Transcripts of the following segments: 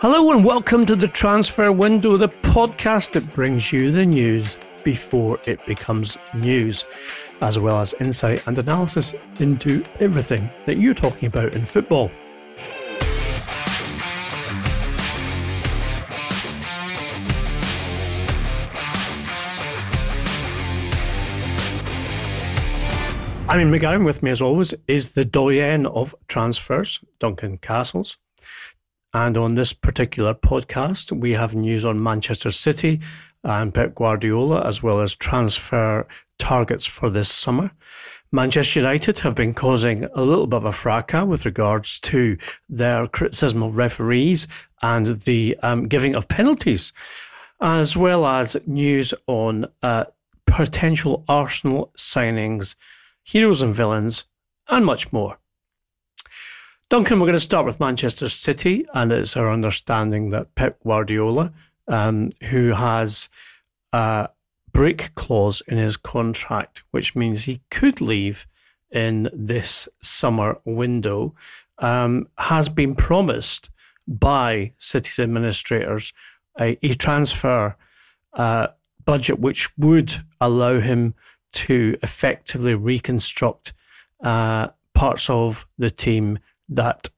Hello and welcome to the Transfer Window, the podcast that brings you the news before it becomes news, as well as insight and analysis into everything that you're talking about in football. I mean, McGarry with me as always is the doyen of transfers, Duncan Castles. And on this particular podcast, we have news on Manchester City and Pep Guardiola, as well as transfer targets for this summer. Manchester United have been causing a little bit of a fracas with regards to their criticism of referees and the um, giving of penalties, as well as news on uh, potential Arsenal signings, heroes and villains, and much more. Duncan, we're going to start with Manchester City, and it's our understanding that Pep Guardiola, um, who has a break clause in his contract, which means he could leave in this summer window, um, has been promised by City's administrators a, a transfer uh, budget which would allow him to effectively reconstruct uh, parts of the team that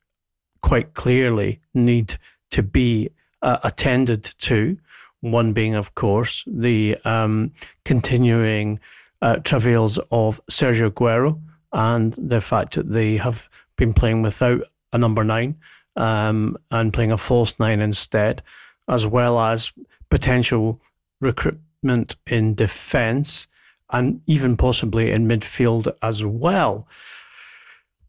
quite clearly need to be uh, attended to. One being, of course, the um, continuing uh, travails of Sergio Aguero and the fact that they have been playing without a number nine um, and playing a false nine instead, as well as potential recruitment in defence and even possibly in midfield as well.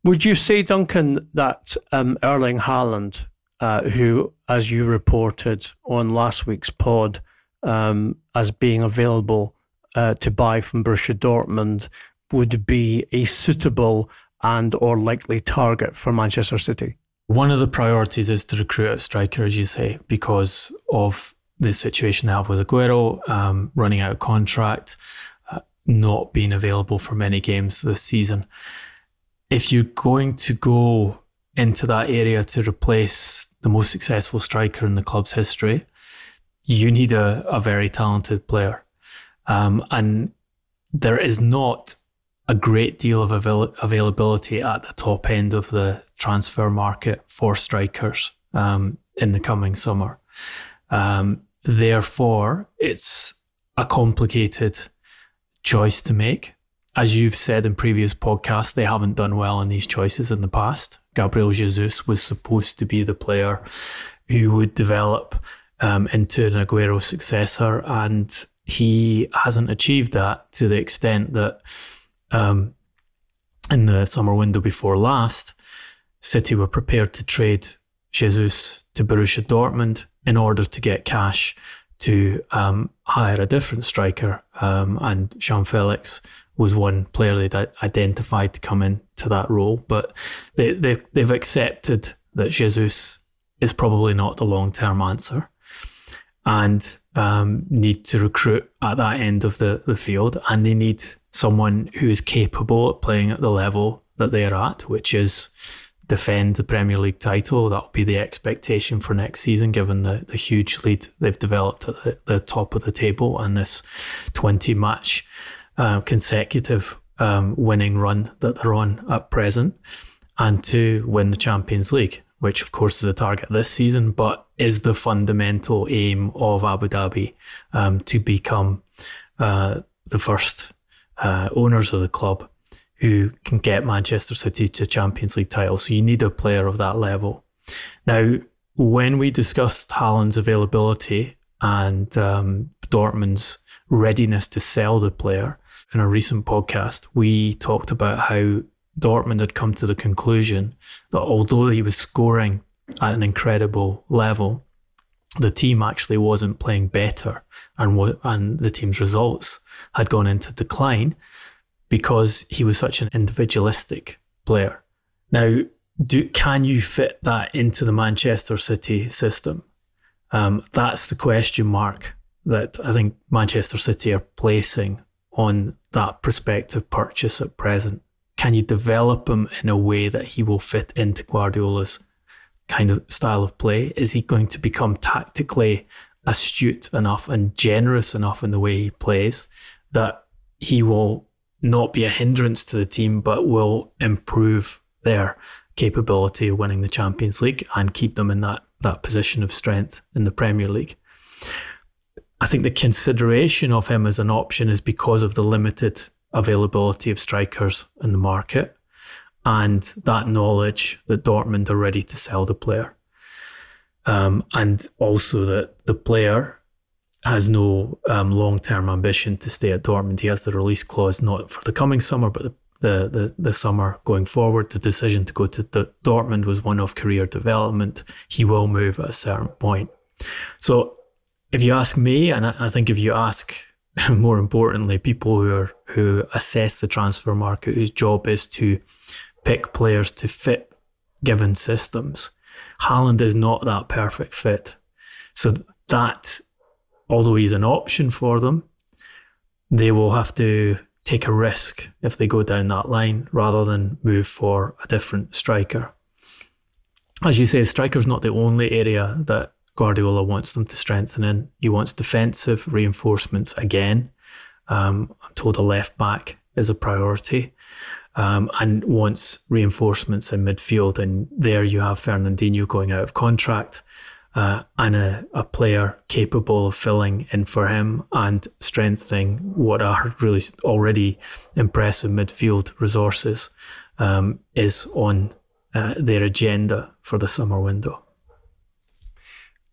Would you say, Duncan, that um, Erling Haaland, uh, who, as you reported on last week's pod, um, as being available uh, to buy from Borussia Dortmund, would be a suitable and or likely target for Manchester City? One of the priorities is to recruit a striker, as you say, because of the situation they have with Aguero um, running out of contract, uh, not being available for many games this season if you're going to go into that area to replace the most successful striker in the club's history, you need a, a very talented player. Um, and there is not a great deal of avail- availability at the top end of the transfer market for strikers um, in the coming summer. Um, therefore, it's a complicated choice to make as you've said in previous podcasts, they haven't done well in these choices in the past. Gabriel Jesus was supposed to be the player who would develop um, into an Aguero successor, and he hasn't achieved that to the extent that um, in the summer window before last, City were prepared to trade Jesus to Borussia Dortmund in order to get cash to um, hire a different striker, um, and João Félix was one player they'd identified to come into that role, but they, they they've accepted that Jesus is probably not the long term answer, and um, need to recruit at that end of the, the field, and they need someone who is capable of playing at the level that they're at, which is defend the Premier League title. That'll be the expectation for next season, given the, the huge lead they've developed at the, the top of the table and this 20 match uh, consecutive um, winning run that they're on at present, and to win the Champions League, which of course is a target this season, but is the fundamental aim of Abu Dhabi um, to become uh, the first uh, owners of the club who can get Manchester City to Champions League title. So you need a player of that level. Now, when we discussed Haaland's availability and um, Dortmund's readiness to sell the player, in a recent podcast, we talked about how Dortmund had come to the conclusion that although he was scoring at an incredible level, the team actually wasn't playing better, and what and the team's results had gone into decline because he was such an individualistic player. Now, do can you fit that into the Manchester City system? Um, that's the question mark that I think Manchester City are placing on that prospective purchase at present? Can you develop him in a way that he will fit into Guardiola's kind of style of play? Is he going to become tactically astute enough and generous enough in the way he plays that he will not be a hindrance to the team, but will improve their capability of winning the Champions League and keep them in that, that position of strength in the Premier League? I think the consideration of him as an option is because of the limited availability of strikers in the market and that knowledge that Dortmund are ready to sell the player. Um, and also that the player has no um, long term ambition to stay at Dortmund. He has the release clause not for the coming summer, but the, the, the, the summer going forward. The decision to go to the Dortmund was one of career development. He will move at a certain point. So if you ask me, and I, think if you ask more importantly, people who are who assess the transfer market, whose job is to pick players to fit given systems. Haaland is not that perfect fit. So that, although he's an option for them, they will have to take a risk if they go down that line rather than move for a different striker. As you say, striker's not the only area that Guardiola wants them to strengthen in. He wants defensive reinforcements again. Um, I'm told a left back is a priority um, and wants reinforcements in midfield. And there you have Fernandinho going out of contract uh, and a, a player capable of filling in for him and strengthening what are really already impressive midfield resources um, is on uh, their agenda for the summer window.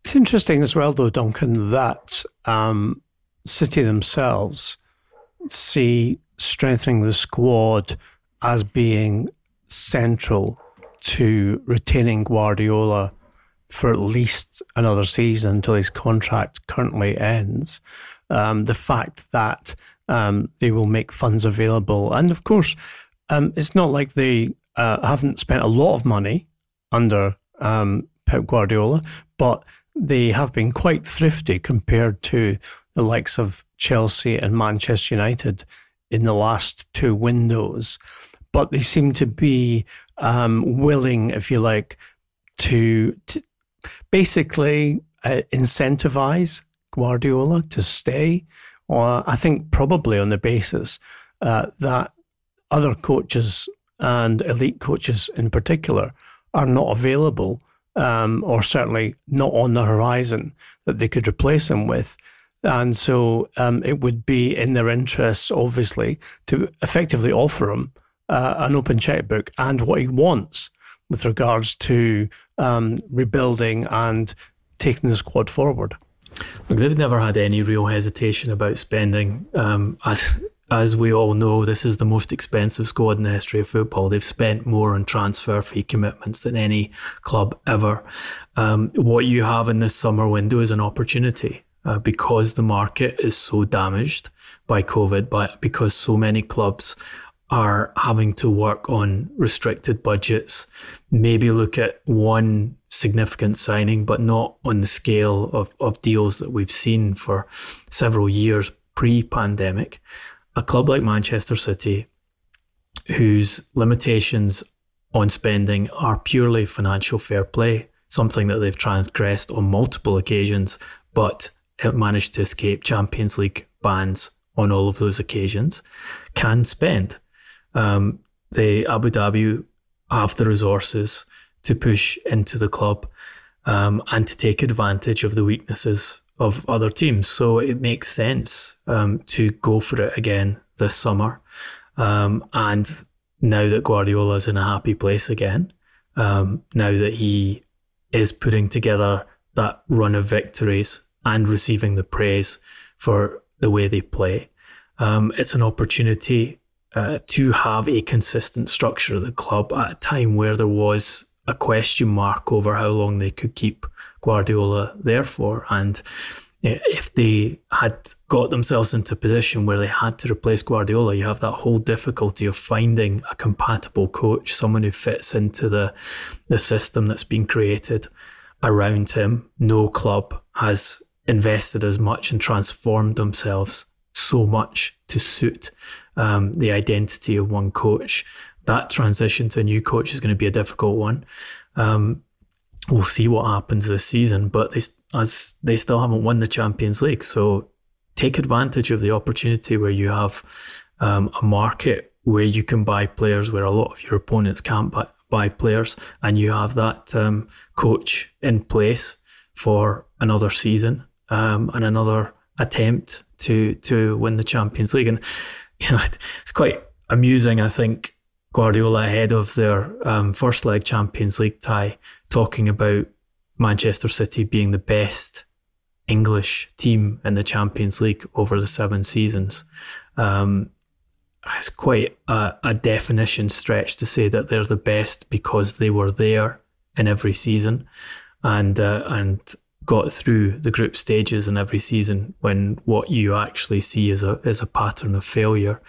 It's interesting as well, though, Duncan, that um, City themselves see strengthening the squad as being central to retaining Guardiola for at least another season until his contract currently ends. Um, the fact that um, they will make funds available, and of course, um, it's not like they uh, haven't spent a lot of money under um, Pep Guardiola, but they have been quite thrifty compared to the likes of Chelsea and Manchester United in the last two windows but they seem to be um, willing, if you like, to, to basically uh, incentivize Guardiola to stay. Or I think probably on the basis uh, that other coaches and elite coaches in particular are not available, um, or certainly not on the horizon that they could replace him with. And so um, it would be in their interests, obviously, to effectively offer him uh, an open checkbook and what he wants with regards to um, rebuilding and taking the squad forward. Look, they've never had any real hesitation about spending. Um, as we all know, this is the most expensive squad in the history of football. They've spent more on transfer fee commitments than any club ever. Um, what you have in this summer window is an opportunity uh, because the market is so damaged by COVID, but because so many clubs are having to work on restricted budgets, maybe look at one significant signing, but not on the scale of, of deals that we've seen for several years pre pandemic. A club like Manchester City, whose limitations on spending are purely financial fair play, something that they've transgressed on multiple occasions, but it managed to escape Champions League bans on all of those occasions, can spend. Um, the Abu Dhabi have the resources to push into the club um, and to take advantage of the weaknesses of other teams. So it makes sense um, to go for it again this summer. Um, and now that Guardiola is in a happy place again, um, now that he is putting together that run of victories and receiving the praise for the way they play, um, it's an opportunity uh, to have a consistent structure at the club at a time where there was a question mark over how long they could keep Guardiola there for. And if they had got themselves into a position where they had to replace Guardiola, you have that whole difficulty of finding a compatible coach, someone who fits into the, the system that's been created around him. No club has invested as much and transformed themselves so much to suit um, the identity of one coach. That transition to a new coach is going to be a difficult one. Um, we'll see what happens this season. But they, as they still haven't won the Champions League, so take advantage of the opportunity where you have um, a market where you can buy players where a lot of your opponents can't buy, buy players, and you have that um, coach in place for another season um, and another attempt to to win the Champions League. And you know, it's quite amusing. I think Guardiola ahead of their um, first leg Champions League tie, talking about Manchester City being the best English team in the Champions League over the seven seasons. Um, it's quite a, a, definition stretch to say that they're the best because they were there in every season, and uh, and got through the group stages in every season when what you actually see is a is a pattern of failure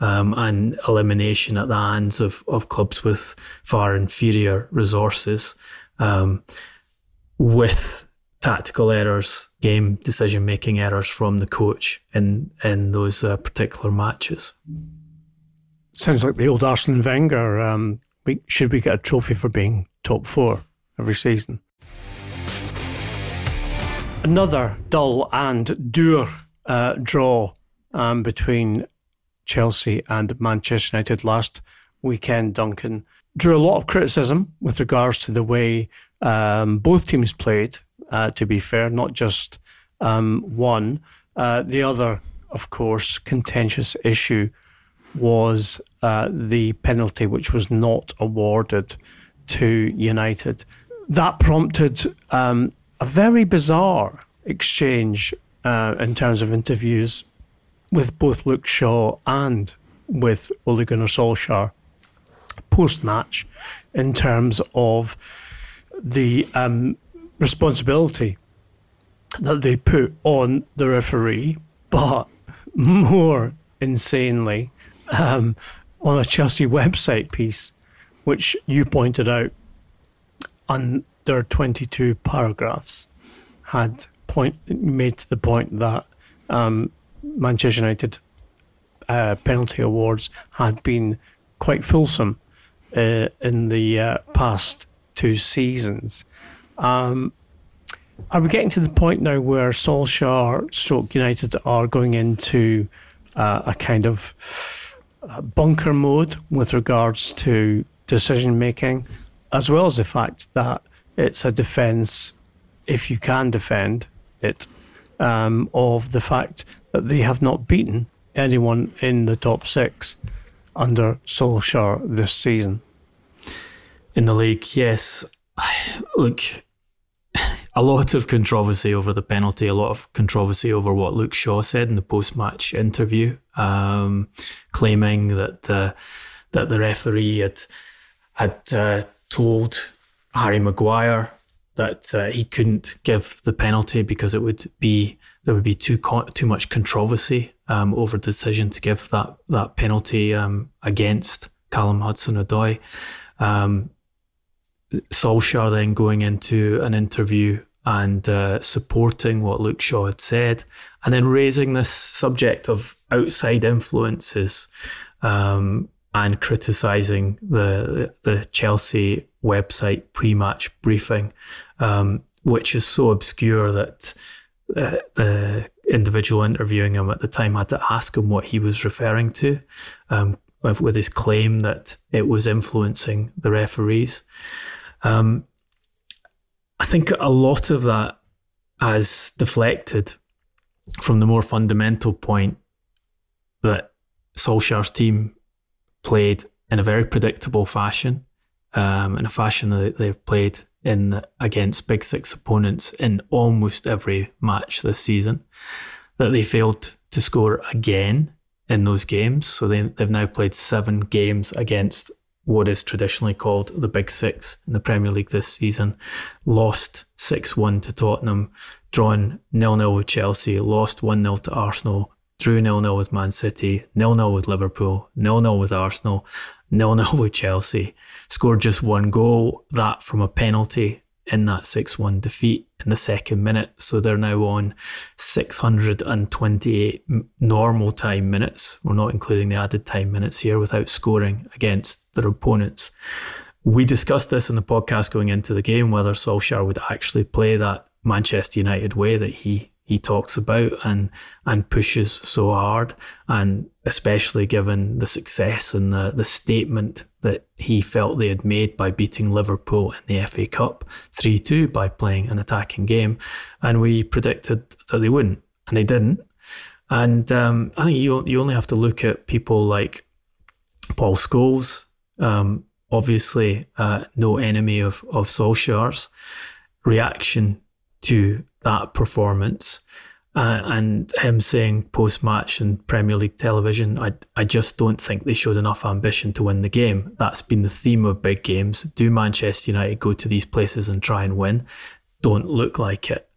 um, and elimination at the hands of, of clubs with far inferior resources um, with tactical errors, game decision making errors from the coach in in those uh, particular matches. Sounds like the old Arsene Wenger. Um, we, should we get a trophy for being top four every season? Another dull and dour uh, draw um, between Chelsea and Manchester United last weekend, Duncan. Drew a lot of criticism with regards to the way um, both teams played, uh, to be fair, not just um, one. Uh, the other, of course, contentious issue was uh, the penalty which was not awarded to United. That prompted um, a very bizarre exchange uh, in terms of interviews with both Luke Shaw and with Ole Gunnar Solskjaer post match in terms of the um, responsibility that they put on the referee, but more insanely, um, on a Chelsea website piece, which you pointed out under 22 paragraphs, had point made to the point that um, Manchester United uh, penalty awards had been quite fulsome uh, in the uh, past two seasons. Um, are we getting to the point now where Solskjaer, Stroke United are going into uh, a kind of uh, bunker mode with regards to decision making, as well as the fact that it's a defence, if you can defend it, um, of the fact that they have not beaten anyone in the top six under Solskjaer this season. In the league, yes. Look, a lot of controversy over the penalty, a lot of controversy over what Luke Shaw said in the post-match interview, um, claiming that uh, that the referee had had uh, told Harry Maguire that uh, he couldn't give the penalty because it would be there would be too too much controversy um, over decision to give that that penalty um, against Callum Hudson-Odoi. Um, Solskjaer then going into an interview and uh, supporting what Luke Shaw had said, and then raising this subject of outside influences um, and criticising the the Chelsea website pre-match briefing, um, which is so obscure that uh, the individual interviewing him at the time had to ask him what he was referring to, um, with, with, his claim that it was influencing the referees. Um, I think a lot of that has deflected from the more fundamental point that Solskjaer's team played in a very predictable fashion, um, in a fashion that they've played in against Big Six opponents in almost every match this season. That they failed to score again in those games. So they, they've now played seven games against what is traditionally called the Big Six in the Premier League this season. Lost 6 1 to Tottenham, drawn 0 0 with Chelsea, lost 1 0 to Arsenal, drew 0 0 with Man City, 0 0 with Liverpool, 0 0 with Arsenal, 0 0 with Chelsea. Scored just one goal, that from a penalty in that 6 1 defeat in the second minute. So they're now on 628 normal time minutes. We're not including the added time minutes here without scoring against their opponents. We discussed this in the podcast going into the game whether Solskjaer would actually play that Manchester United way that he he talks about and and pushes so hard, and especially given the success and the the statement that he felt they had made by beating Liverpool in the FA Cup three two by playing an attacking game, and we predicted that they wouldn't, and they didn't. And um, I think you you only have to look at people like Paul Scholes, um, obviously uh, no enemy of of Solskjaer's reaction to that performance. Uh, and him saying post match and Premier League television, I, I just don't think they showed enough ambition to win the game. That's been the theme of big games. Do Manchester United go to these places and try and win? Don't look like it.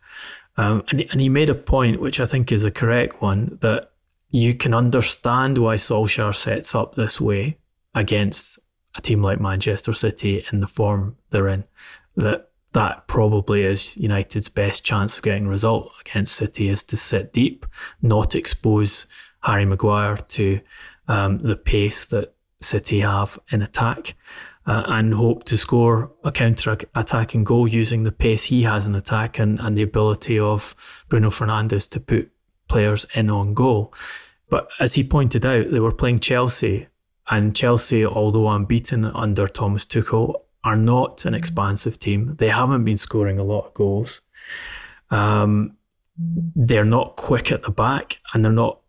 Um, and, and he made a point, which I think is a correct one, that you can understand why Solskjaer sets up this way against a team like Manchester City in the form they're in. That that probably is United's best chance of getting a result against City is to sit deep, not expose Harry Maguire to um, the pace that City have in attack, uh, and hope to score a counter attacking goal using the pace he has in attack and, and the ability of Bruno Fernandes to put players in on goal. But as he pointed out, they were playing Chelsea, and Chelsea, although unbeaten under Thomas Tuchel, are not an expansive team. They haven't been scoring a lot of goals. Um, they're not quick at the back, and they're not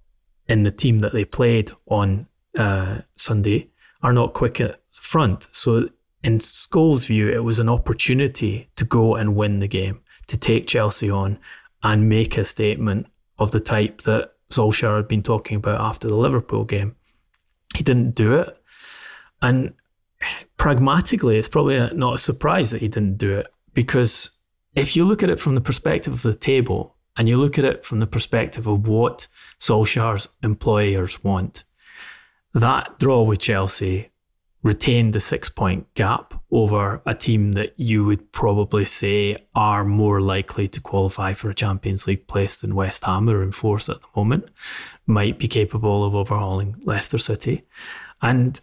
in the team that they played on uh, Sunday are not quick at the front. So, in Scholes' view, it was an opportunity to go and win the game, to take Chelsea on and make a statement of the type that Solskjaer had been talking about after the Liverpool game. He didn't do it. And pragmatically, it's probably not a surprise that he didn't do it because if you look at it from the perspective of the table and you look at it from the perspective of what Solskjaer's employers want, that draw with Chelsea retained the six point gap over a team that you would probably say are more likely to qualify for a Champions League place than West Ham, are in fourth at the moment, might be capable of overhauling Leicester City. And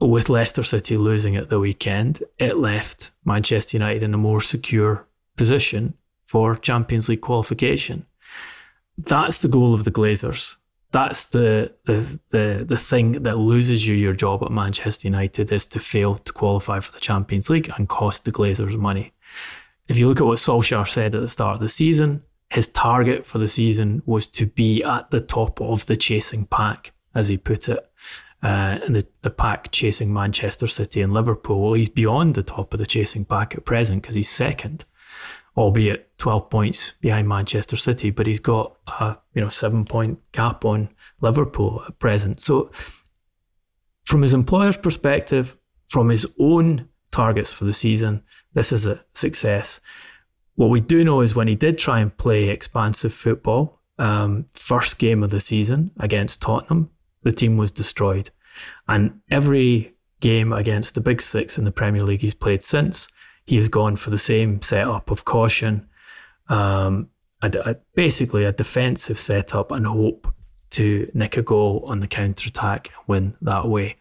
with Leicester City losing at the weekend, it left Manchester United in a more secure position for Champions League qualification. That's the goal of the Glazers. That's the, the the the thing that loses you your job at Manchester United is to fail to qualify for the Champions League and cost the Glazers money. If you look at what Solskjaer said at the start of the season, his target for the season was to be at the top of the chasing pack, as he put it uh, and the, the pack chasing Manchester City and Liverpool. Well, he's beyond the top of the chasing pack at present because he's second, albeit 12 points behind Manchester City, but he's got a you know seven point gap on Liverpool at present. So, from his employer's perspective, from his own targets for the season, this is a success. What we do know is when he did try and play expansive football, um, first game of the season against Tottenham, the team was destroyed. And every game against the big six in the Premier League he's played since, he has gone for the same setup of caution, um, a, a, basically a defensive setup and hope to nick a goal on the counter attack win that way.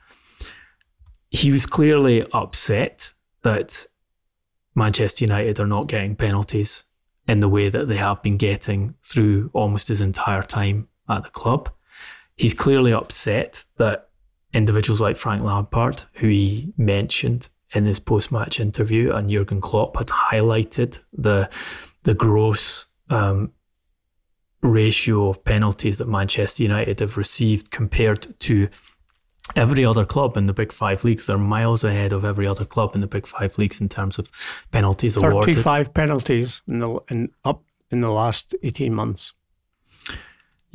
He was clearly upset that Manchester United are not getting penalties in the way that they have been getting through almost his entire time at the club he's clearly upset that individuals like Frank Lampard, who he mentioned in his post-match interview, and Jurgen Klopp had highlighted the the gross um, ratio of penalties that Manchester United have received compared to every other club in the Big Five leagues. They're miles ahead of every other club in the Big Five leagues in terms of penalties 35 awarded. Thirty-five penalties in the in, up in the last eighteen months.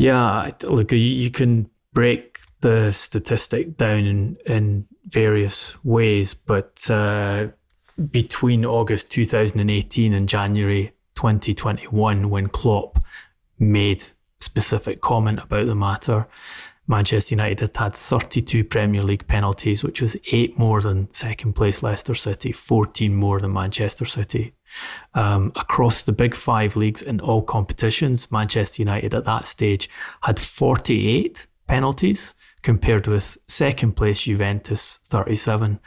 Yeah, look, you can break the statistic down in, in various ways, but uh, between August 2018 and January 2021, when Klopp made specific comment about the matter, Manchester United had had 32 Premier League penalties, which was eight more than second place Leicester City, 14 more than Manchester City. Um, across the big five leagues in all competitions, Manchester United at that stage had 48 penalties, compared with second place Juventus 37,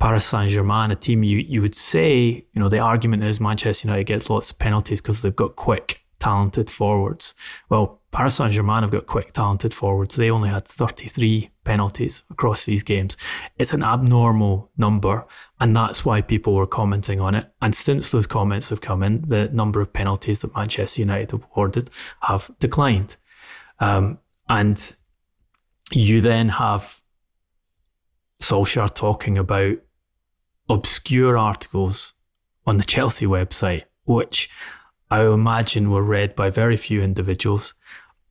Paris Saint Germain, a team you, you would say, you know, the argument is Manchester United gets lots of penalties because they've got quick, talented forwards. Well, Paris Saint Germain have got quick, talented forwards. They only had 33 penalties across these games. It's an abnormal number, and that's why people were commenting on it. And since those comments have come in, the number of penalties that Manchester United awarded have declined. Um, and you then have Solskjaer talking about obscure articles on the Chelsea website, which I imagine were read by very few individuals.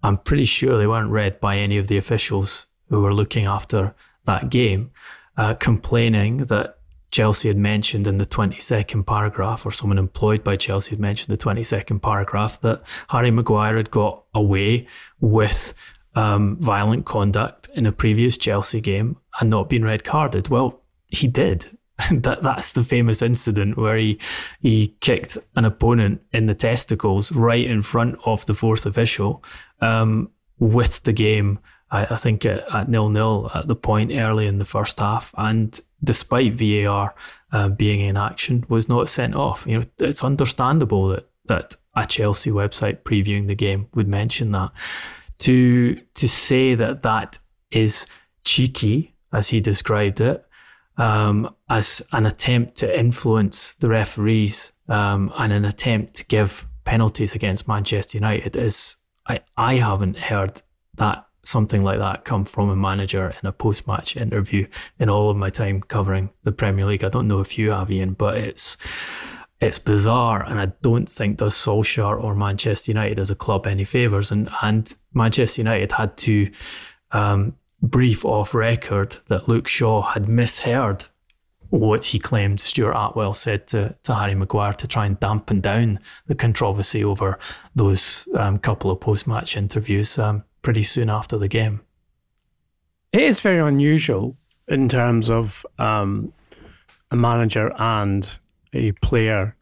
I'm pretty sure they weren't read by any of the officials who were looking after that game, uh, complaining that Chelsea had mentioned in the 22nd paragraph, or someone employed by Chelsea had mentioned the 22nd paragraph, that Harry Maguire had got away with um, violent conduct in a previous Chelsea game and not been red carded. Well, he did. that that's the famous incident where he he kicked an opponent in the testicles right in front of the fourth official um, with the game. I, I think at, at nil nil at the point early in the first half, and despite VAR uh, being in action, was not sent off. You know, it's understandable that that a Chelsea website previewing the game would mention that. To to say that that is cheeky, as he described it, um, as an attempt to influence the referees um, and an attempt to give penalties against Manchester United is I, I haven't heard that something like that come from a manager in a post match interview in all of my time covering the Premier League. I don't know if you have Ian, but it's it's bizarre and I don't think does Solskjaer or Manchester United as a club any favours. And and Manchester United had to um, brief off record that Luke Shaw had misheard what he claimed Stuart Atwell said to, to Harry Maguire to try and dampen down the controversy over those um, couple of post match interviews um, pretty soon after the game. It is very unusual in terms of um, a manager and a player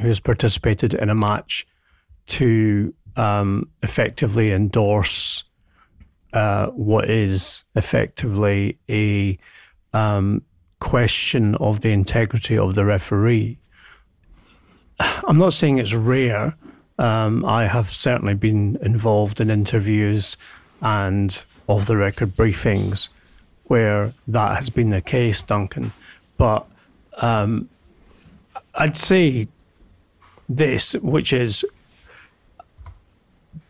who's participated in a match to um, effectively endorse uh, what is effectively a um, question of the integrity of the referee. I'm not saying it's rare. Um, I have certainly been involved in interviews and off the record briefings where that has been the case, Duncan. But um, I'd say this, which is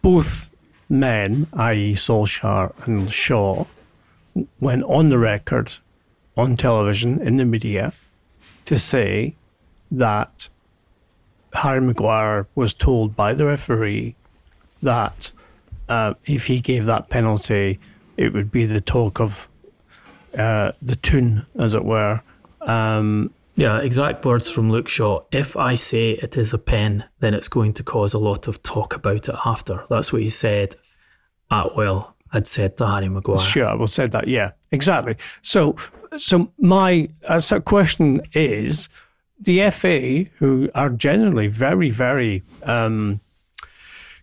both men, i.e., Solskjaer and Shaw, went on the record on television in the media to say that Harry Maguire was told by the referee that uh, if he gave that penalty, it would be the talk of uh, the tune, as it were. Um, yeah, exact words from Luke Shaw. If I say it is a pen, then it's going to cause a lot of talk about it after. That's what he said Atwell had said to Harry Maguire. Sure, Atwell said that. Yeah, exactly. So, so my uh, so question is, the FA, who are generally very, very um,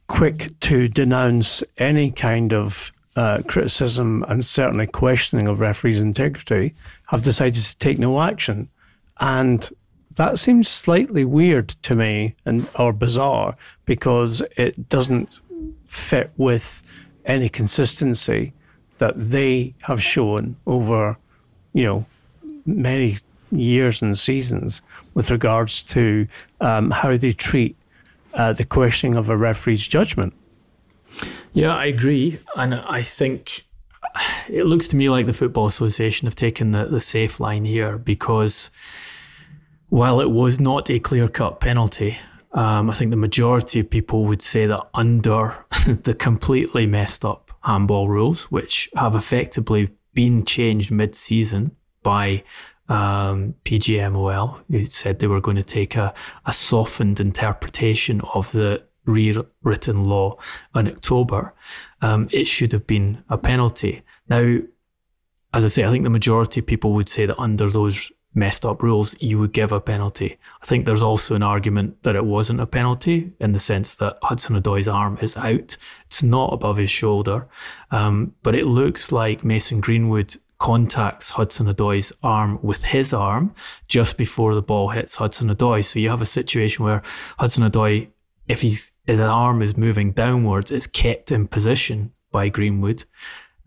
quick to denounce any kind of uh, criticism and certainly questioning of referees' integrity, have decided to take no action, and that seems slightly weird to me and or bizarre because it doesn't fit with any consistency that they have shown over, you know, many years and seasons with regards to um, how they treat uh, the questioning of a referee's judgment. Yeah, I agree, and I think it looks to me like the Football Association have taken the, the safe line here because while it was not a clear cut penalty, um, I think the majority of people would say that under the completely messed up handball rules, which have effectively been changed mid season by um, PGMOL, who said they were going to take a, a softened interpretation of the rewritten law in October, um, it should have been a penalty. Now, as I say, I think the majority of people would say that under those messed up rules, you would give a penalty. I think there's also an argument that it wasn't a penalty in the sense that Hudson Odoi's arm is out. It's not above his shoulder. Um, but it looks like Mason Greenwood contacts Hudson Odoi's arm with his arm just before the ball hits Hudson Odoi. So you have a situation where Hudson Odoi, if his, arm is moving downwards, it's kept in position by Greenwood,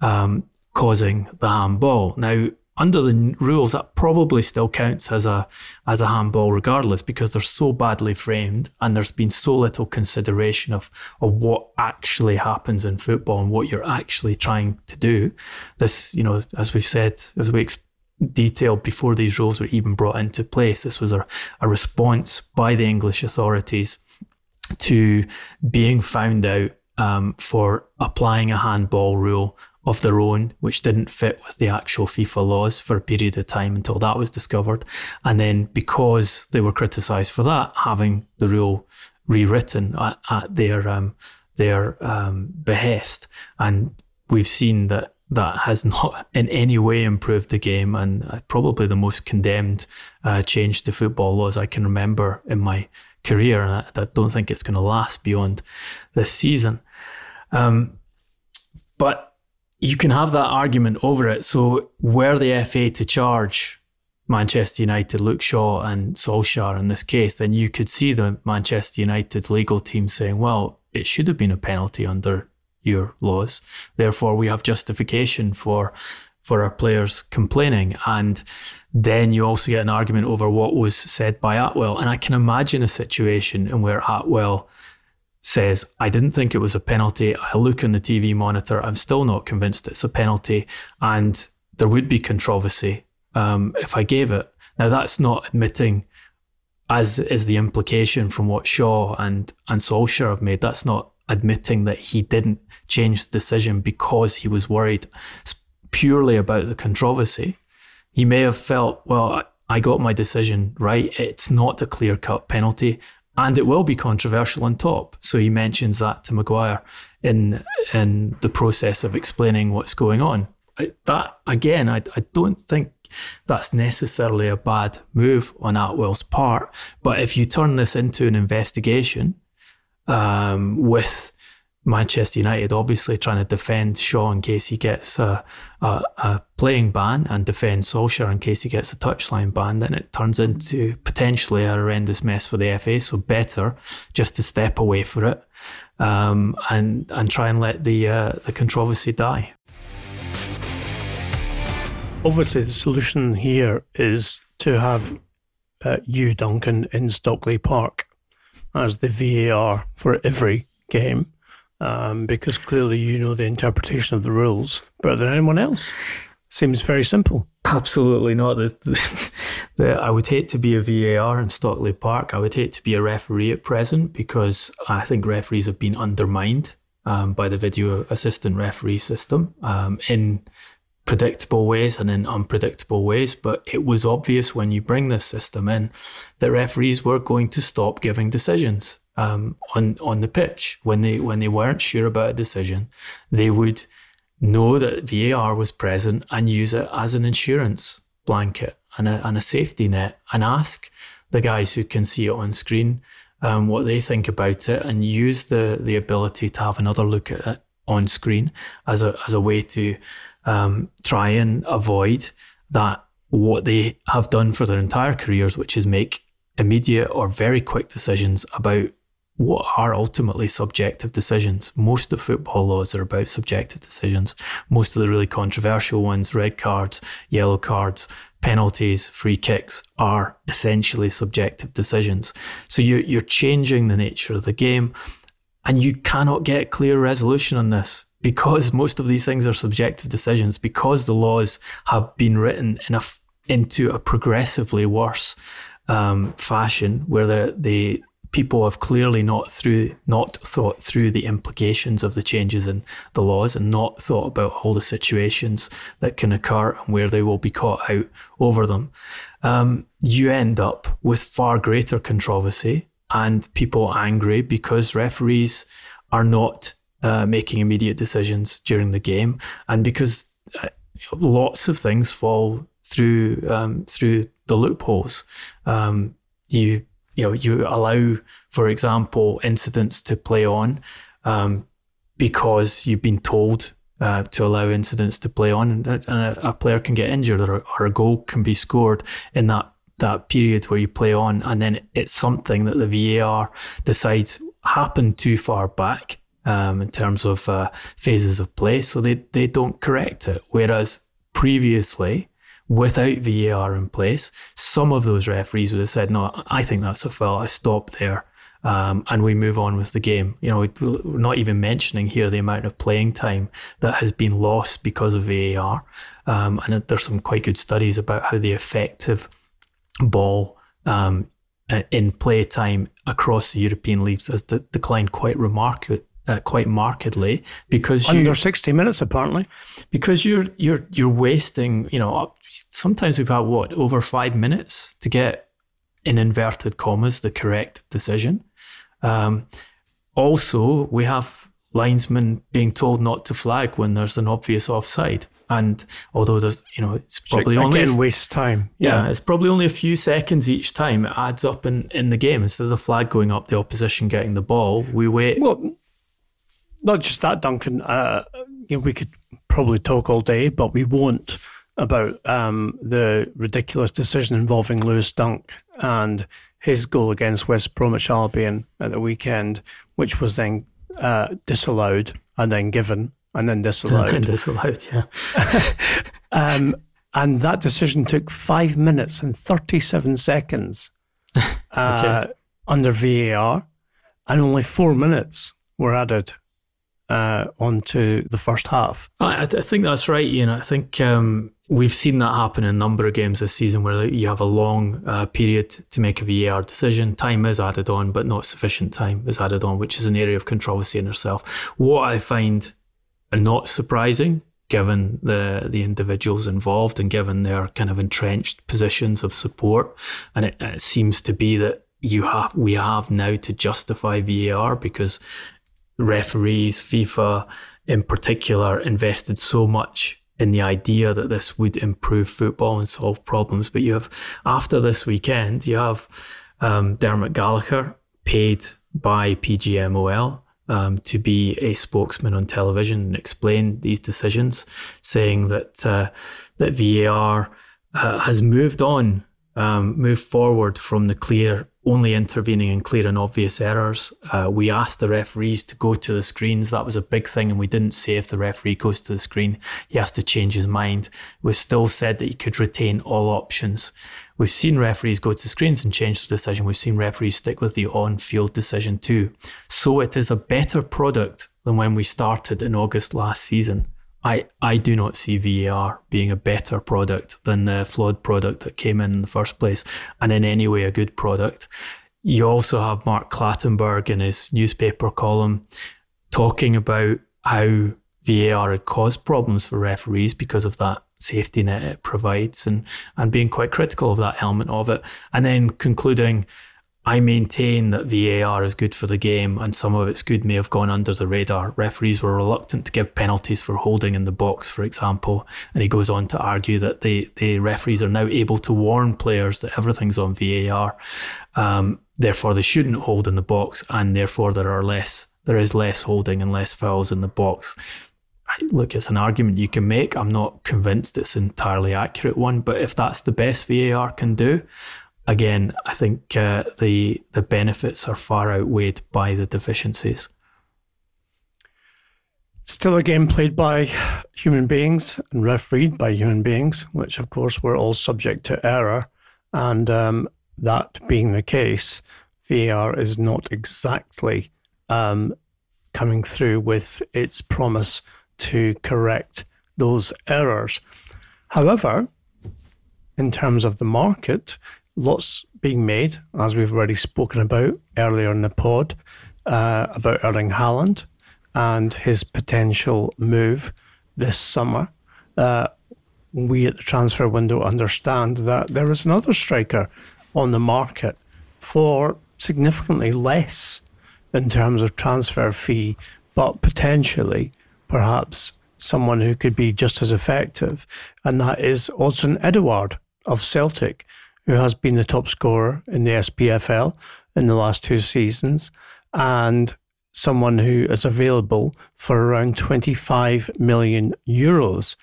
um, causing the handball. Now, under the rules, that probably still counts as a as a handball, regardless, because they're so badly framed, and there's been so little consideration of of what actually happens in football and what you're actually trying to do. This, you know, as we've said, as we detailed before these rules were even brought into place, this was a, a response by the English authorities to being found out um, for applying a handball rule of their own, which didn't fit with the actual FIFA laws for a period of time until that was discovered. And then because they were criticised for that, having the rule rewritten at, at their um, their um, behest. And we've seen that that has not in any way improved the game and uh, probably the most condemned uh, change to football laws I can remember in my career. And I, I don't think it's going to last beyond this season. Um, but you can have that argument over it. So, were the FA to charge Manchester United, Luke Shaw, and Solskjaer in this case, then you could see the Manchester United's legal team saying, well, it should have been a penalty under your laws. Therefore, we have justification for for our players complaining. And then you also get an argument over what was said by Atwell. And I can imagine a situation in where Atwell says, I didn't think it was a penalty. I look on the TV monitor, I'm still not convinced it's a penalty, and there would be controversy um, if I gave it. Now, that's not admitting, as is the implication from what Shaw and, and Solskjaer have made, that's not admitting that he didn't change the decision because he was worried purely about the controversy. He may have felt, well, I got my decision right. It's not a clear cut penalty and it will be controversial on top. So he mentions that to Maguire in in the process of explaining what's going on. That again, I, I don't think that's necessarily a bad move on Atwell's part. But if you turn this into an investigation um, with Manchester United obviously trying to defend Shaw in case he gets a, a, a, playing ban and defend Solskjaer in case he gets a touchline ban, then it turns into potentially a horrendous mess for the FA. So better just to step away for it um, and and try and let the uh, the controversy die. Obviously, the solution here is to have uh, you, Duncan, in Stockley Park as the VAR for every game um, because clearly you know the interpretation of the rules better than anyone else. Seems very simple. Absolutely not. The, the, the, I would hate to be a VAR in Stockley Park. I would hate to be a referee at present because I think referees have been undermined um, by the video assistant referee system um, in predictable ways and in unpredictable ways. But it was obvious when you bring this system in that referees were going to stop giving decisions um, on on the pitch. When they when they weren't sure about a decision, they would know that VAR was present and use it as an insurance blanket and a, and a safety net and ask the guys who can see it on screen um, what they think about it and use the the ability to have another look at it on screen as a as a way to um, try and avoid that what they have done for their entire careers, which is make immediate or very quick decisions about what are ultimately subjective decisions. Most of football laws are about subjective decisions. Most of the really controversial ones, red cards, yellow cards, penalties, free kicks, are essentially subjective decisions. So you're, you're changing the nature of the game, and you cannot get clear resolution on this because most of these things are subjective decisions, because the laws have been written in a, into a progressively worse um, fashion where the, the people have clearly not through not thought through the implications of the changes in the laws and not thought about all the situations that can occur and where they will be caught out over them. Um, you end up with far greater controversy and people angry because referees are not uh, making immediate decisions during the game and because uh, lots of things fall through um, through the loopholes. Um, you you know you allow, for example, incidents to play on um, because you've been told uh, to allow incidents to play on, and, a, a, player can get injured or, or, a goal can be scored in that that period where you play on, and then it's something that the VAR decides happened too far back um, in terms of uh, phases of play, so they they don't correct it. Whereas previously, without VAR in place, some of those referees would have said, "No, I think that's a foul. I stop there." Um, and we move on with the game. You know, we're not even mentioning here the amount of playing time that has been lost because of VAR. Um, and there's some quite good studies about how the effective ball um, in play time across the European leagues has de- declined quite remarkably uh, quite markedly because under you, 60 minutes apparently because you're you're you're wasting you know sometimes we've had what over 5 minutes to get in inverted commas the correct decision um, also we have linesmen being told not to flag when there's an obvious offside and although there's you know it's probably so only again, waste time yeah. yeah. it's probably only a few seconds each time it adds up in in the game instead of the flag going up the opposition getting the ball we wait well not just that, Duncan. Uh, you know, we could probably talk all day, but we won't about um, the ridiculous decision involving Lewis Dunk and his goal against West Bromwich Albion at the weekend, which was then uh, disallowed and then given and then disallowed. And disallowed, yeah. um, and that decision took five minutes and 37 seconds uh, okay. under VAR, and only four minutes were added uh, onto the first half. I, I, think that's right, Ian. I think um, we've seen that happen in a number of games this season where you have a long uh, period to make a VAR decision. Time is added on, but not sufficient time is added on, which is an area of controversy in itself. What I find not surprising given the the individuals involved and given their kind of entrenched positions of support. And it, it, seems to be that you have we have now to justify VAR because referees, FIFA in particular, invested so much in the idea that this would improve football and solve problems. But you have, after this weekend, you have um, Dermot Gallagher paid by PGMOL um, to be a spokesman on television and explain these decisions, saying that uh, that VAR uh, has moved on, um, moved forward from the clear only intervening in clear and obvious errors. Uh, we asked the referees to go to the screens. That was a big thing, and we didn't say if the referee goes to the screen, he has to change his mind. We still said that he could retain all options. We've seen referees go to screens and change the decision. We've seen referees stick with the on field decision too. So it is a better product than when we started in August last season. I, I do not see VAR being a better product than the flawed product that came in in the first place, and in any way a good product. You also have Mark Clattenburg in his newspaper column talking about how VAR had caused problems for referees because of that safety net it provides and, and being quite critical of that element of it. And then concluding, I maintain that VAR is good for the game, and some of its good may have gone under the radar. Referees were reluctant to give penalties for holding in the box, for example. And he goes on to argue that the, the referees are now able to warn players that everything's on VAR. Um, therefore, they shouldn't hold in the box, and therefore there are less there is less holding and less fouls in the box. Look, it's an argument you can make. I'm not convinced it's an entirely accurate one, but if that's the best VAR can do, again, I think uh, the the benefits are far outweighed by the deficiencies. Still a game played by human beings and refereed by human beings, which of course we're all subject to error. And um, that being the case, VAR is not exactly um, coming through with its promise to correct those errors. However, in terms of the market, lots being made, as we've already spoken about earlier in the pod, uh, about Erling Haaland and his potential move this summer. Uh, we at the transfer window understand that there is another striker on the market for significantly less in terms of transfer fee, but potentially perhaps someone who could be just as effective, and that is Odsonne Edouard of Celtic who has been the top scorer in the SPFL in the last two seasons. And someone who is available for around 25 million euros.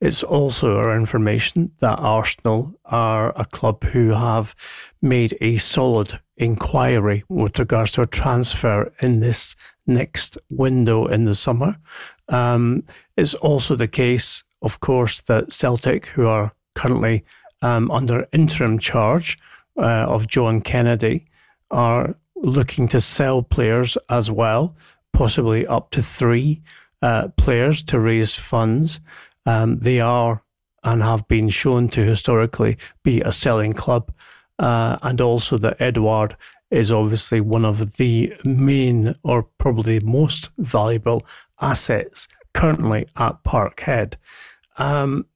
It's also our information that Arsenal are a club who have made a solid inquiry with regards to a transfer in this next window in the summer. Um, it's also the case, of course, that Celtic, who are currently um, under interim charge uh, of John Kennedy, are looking to sell players as well, possibly up to three uh, players to raise funds. Um, they are and have been shown to historically be a selling club, uh, and also that Edouard is obviously one of the main or probably most valuable assets currently at Parkhead. Um,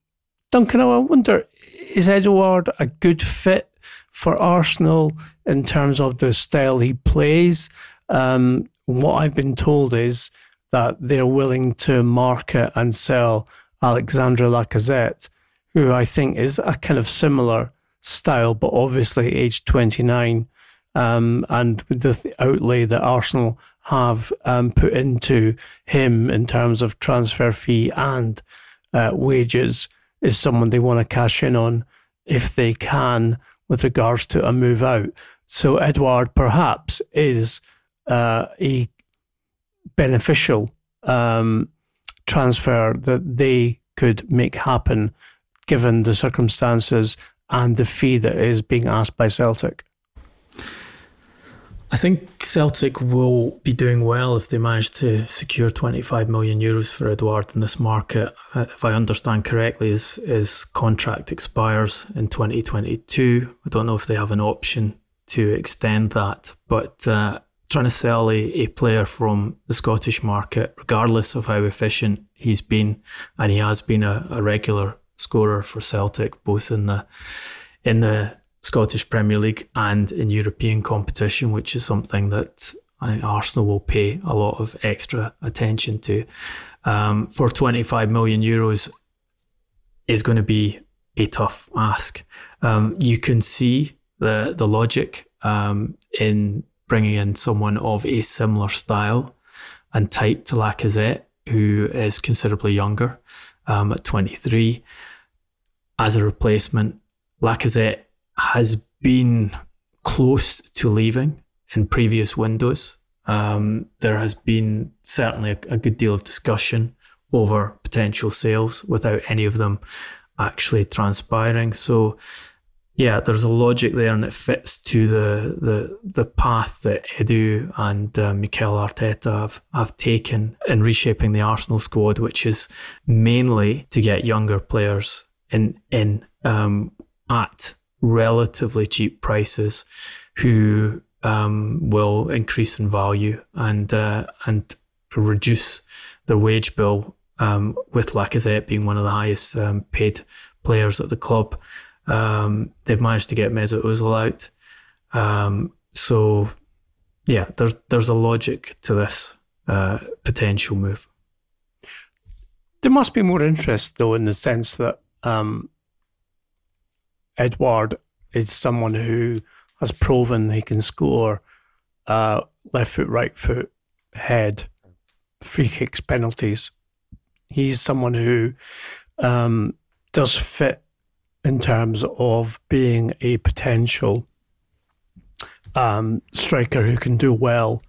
Duncan, I wonder, is Edouard a good fit for Arsenal in terms of the style he plays? Um, what I've been told is that they're willing to market and sell Alexandre Lacazette, who I think is a kind of similar style, but obviously aged 29 um, and the outlay that Arsenal have um, put into him in terms of transfer fee and uh, wages is someone they want to cash in on if they can with regards to a move out. So Edouard perhaps is uh, a beneficial um, transfer that they could make happen given the circumstances and the fee that is being asked by Celtic. I think Celtic will be doing well if they manage to secure 25 million euros for Edouard in this market. Uh, if I understand correctly, his, his contract expires in 2022. I don't know if they have an option to extend that, but uh, trying to sell a, a player from the Scottish market, regardless of how efficient he's been, and he has been a, a regular scorer for Celtic, both in the in the Scottish Premier League and in European competition, which is something that I think Arsenal will pay a lot of extra attention to. Um, for 25 million euros is going to be a tough ask. Um, you can see the the logic um, in bringing in someone of a similar style and type to Lacazette, who is considerably younger um, at 23, as a replacement. Lacazette has been close to leaving in previous windows. Um, there has been certainly a, a, good deal of discussion over potential sales without any of them actually transpiring. So, yeah, there's a logic there, and it fits to the the the path that Edu and uh, Mikel Arteta have have taken in reshaping the Arsenal squad, which is mainly to get younger players in in um, at relatively cheap prices who um, will increase in value and uh, and reduce their wage bill. Um, with Lacazette being one of the highest um, paid players at the club, um, they've managed to get Mesut Ozil out. Um, so, yeah, there's there's a logic to this uh, potential move. There must be more interest, though, in the sense that um, Edouard is someone who has proven he can score uh, left foot, right foot, head, free kicks, penalties. He's someone who um, does fit in terms of being a potential um, striker who can do well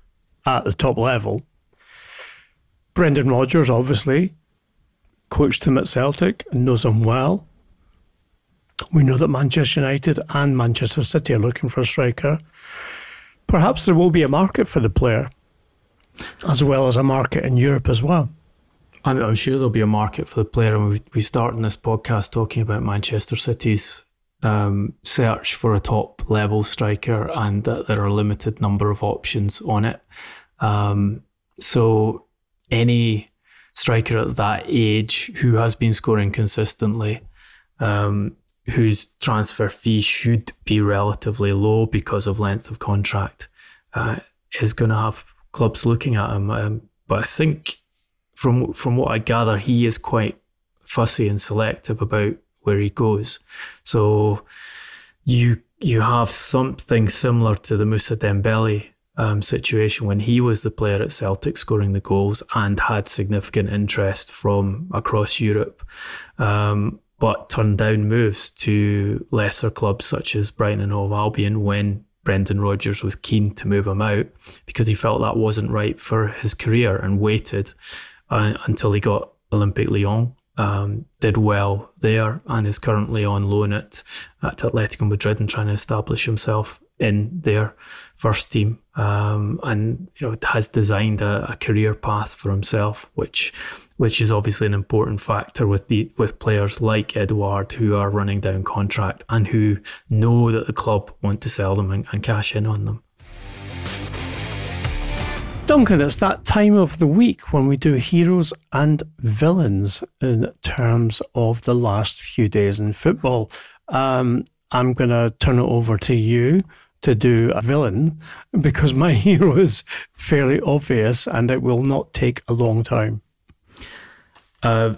at the top level. Brendan Rodgers, obviously, coached him at Celtic and knows him well. We know that Manchester United and Manchester City are looking for a striker. Perhaps there will be a market for the player, as well as a market in Europe as well. I'm, I'm sure there'll be a market for the player. And we, we start in this podcast talking about Manchester City's um, search for a top level striker and that there are a limited number of options on it. Um, so any striker at that age who has been scoring consistently um, whose transfer fee should be relatively low because of length of contract, uh, is going to have clubs looking at him. Um, but I think from from what I gather, he is quite fussy and selective about where he goes. So you you have something similar to the Moussa Dembele um, situation when he was the player at Celtic scoring the goals and had significant interest from across Europe. Um, but turned down moves to lesser clubs such as Brighton and Hove Albion when Brendan Rodgers was keen to move him out because he felt that wasn't right for his career and waited uh, until he got Olympique Lyon. Um, did well there and is currently on loan at, at Atletico Madrid and trying to establish himself in their first team, um, and you know has designed a, a, career path for himself, which which is obviously an important factor with the with players like Edouard who are running down contract and who know that the club want to sell them and, and cash in on them. Duncan, it's that time of the week when we do heroes and villains in terms of the last few days in football. Um, I'm going to turn it over to you to do a villain because my hero is fairly obvious and it will not take a long time. Uh,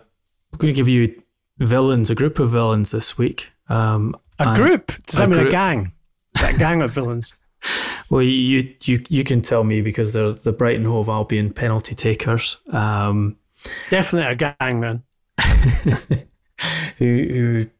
I'm going to give you villains, a group of villains this week. Um, a group? Does that mean group? a gang? That gang of villains? Well, you you you can tell me because they're the Brighton Hove Albion penalty takers. Um, Definitely a gang then. who, who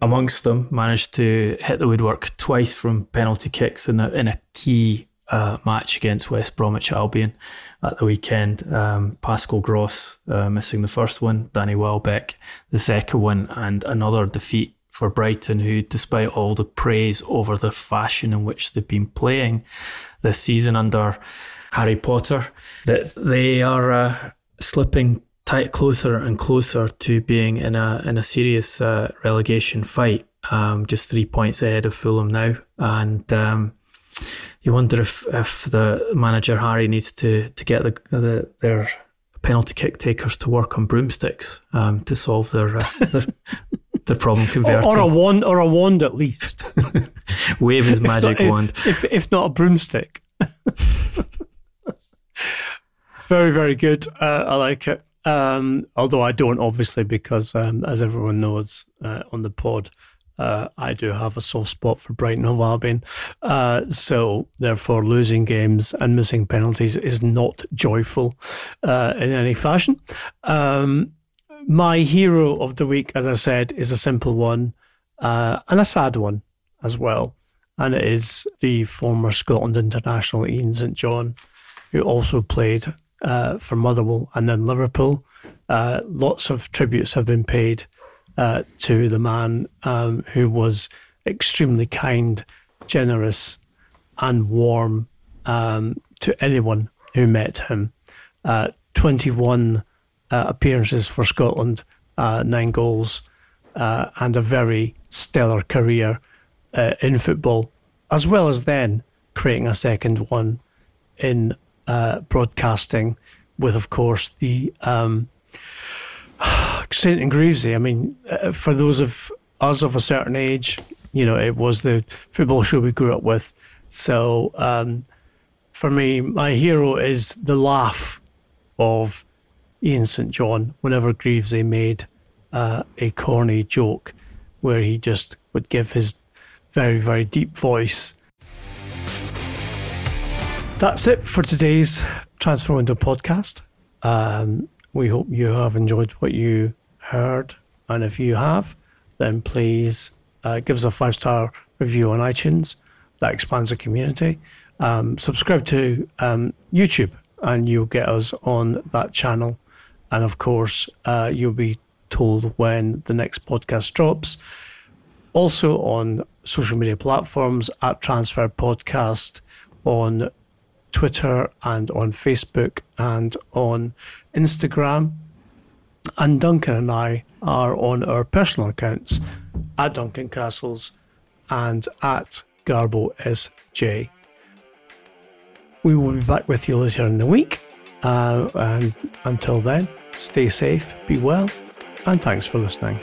amongst them managed to hit the woodwork twice from penalty kicks in a, in a key uh, match against West Bromwich Albion at the weekend. Um, Pascal Gross uh, missing the first one, Danny Welbeck the second one, and another defeat for Brighton, who, despite all the praise over the fashion in which they've been playing this season under Harry Potter, that they are uh, slipping tight closer and closer to being in a in a serious uh, relegation fight. Um, just three points ahead of Fulham now, and um, you wonder if if the manager Harry needs to to get the, the their penalty kick takers to work on broomsticks um, to solve their uh, their, their problem converting, or, or, a wand, or a wand at least. Wave his magic not, wand. If, if if not a broomstick. very very good. Uh, I like it. Um, although I don't, obviously, because um, as everyone knows uh, on the pod, uh, I do have a soft spot for Brighton Hove Albion. Uh, so, therefore, losing games and missing penalties is not joyful uh, in any fashion. Um, my hero of the week, as I said, is a simple one uh, and a sad one as well. And it is the former Scotland international Ian St John, who also played uh, for Motherwell and then Liverpool. Uh, lots of tributes have been paid uh, to the man um, who was extremely kind, generous, and warm um, to anyone who met him. Uh, 21 uh, appearances for Scotland, uh, nine goals, and a very stellar career in football, as well as then creating a second one in uh, broadcasting, with of course the um, St and Greavsie. I mean, uh, for those of us of a certain age, you know, it was the football show we grew up with. So um, for me, my hero is the laugh of Ian St John whenever Greavsie made uh, a corny joke where he just would give his very, very deep voice that's it for today's Transfer Window podcast. Um, we hope you have enjoyed what you heard. And if you have, then please uh, give us a five star review on iTunes. That expands the community. Um, subscribe to um, YouTube and you'll get us on that channel. And of course, uh, you'll be told when the next podcast drops. Also on social media platforms at Transfer Podcast on Twitter and on Facebook and on Instagram. And Duncan and I are on our personal accounts at Duncan Castles and at Garbo SJ. We will be back with you later in the week. Uh, and until then, stay safe, be well, and thanks for listening.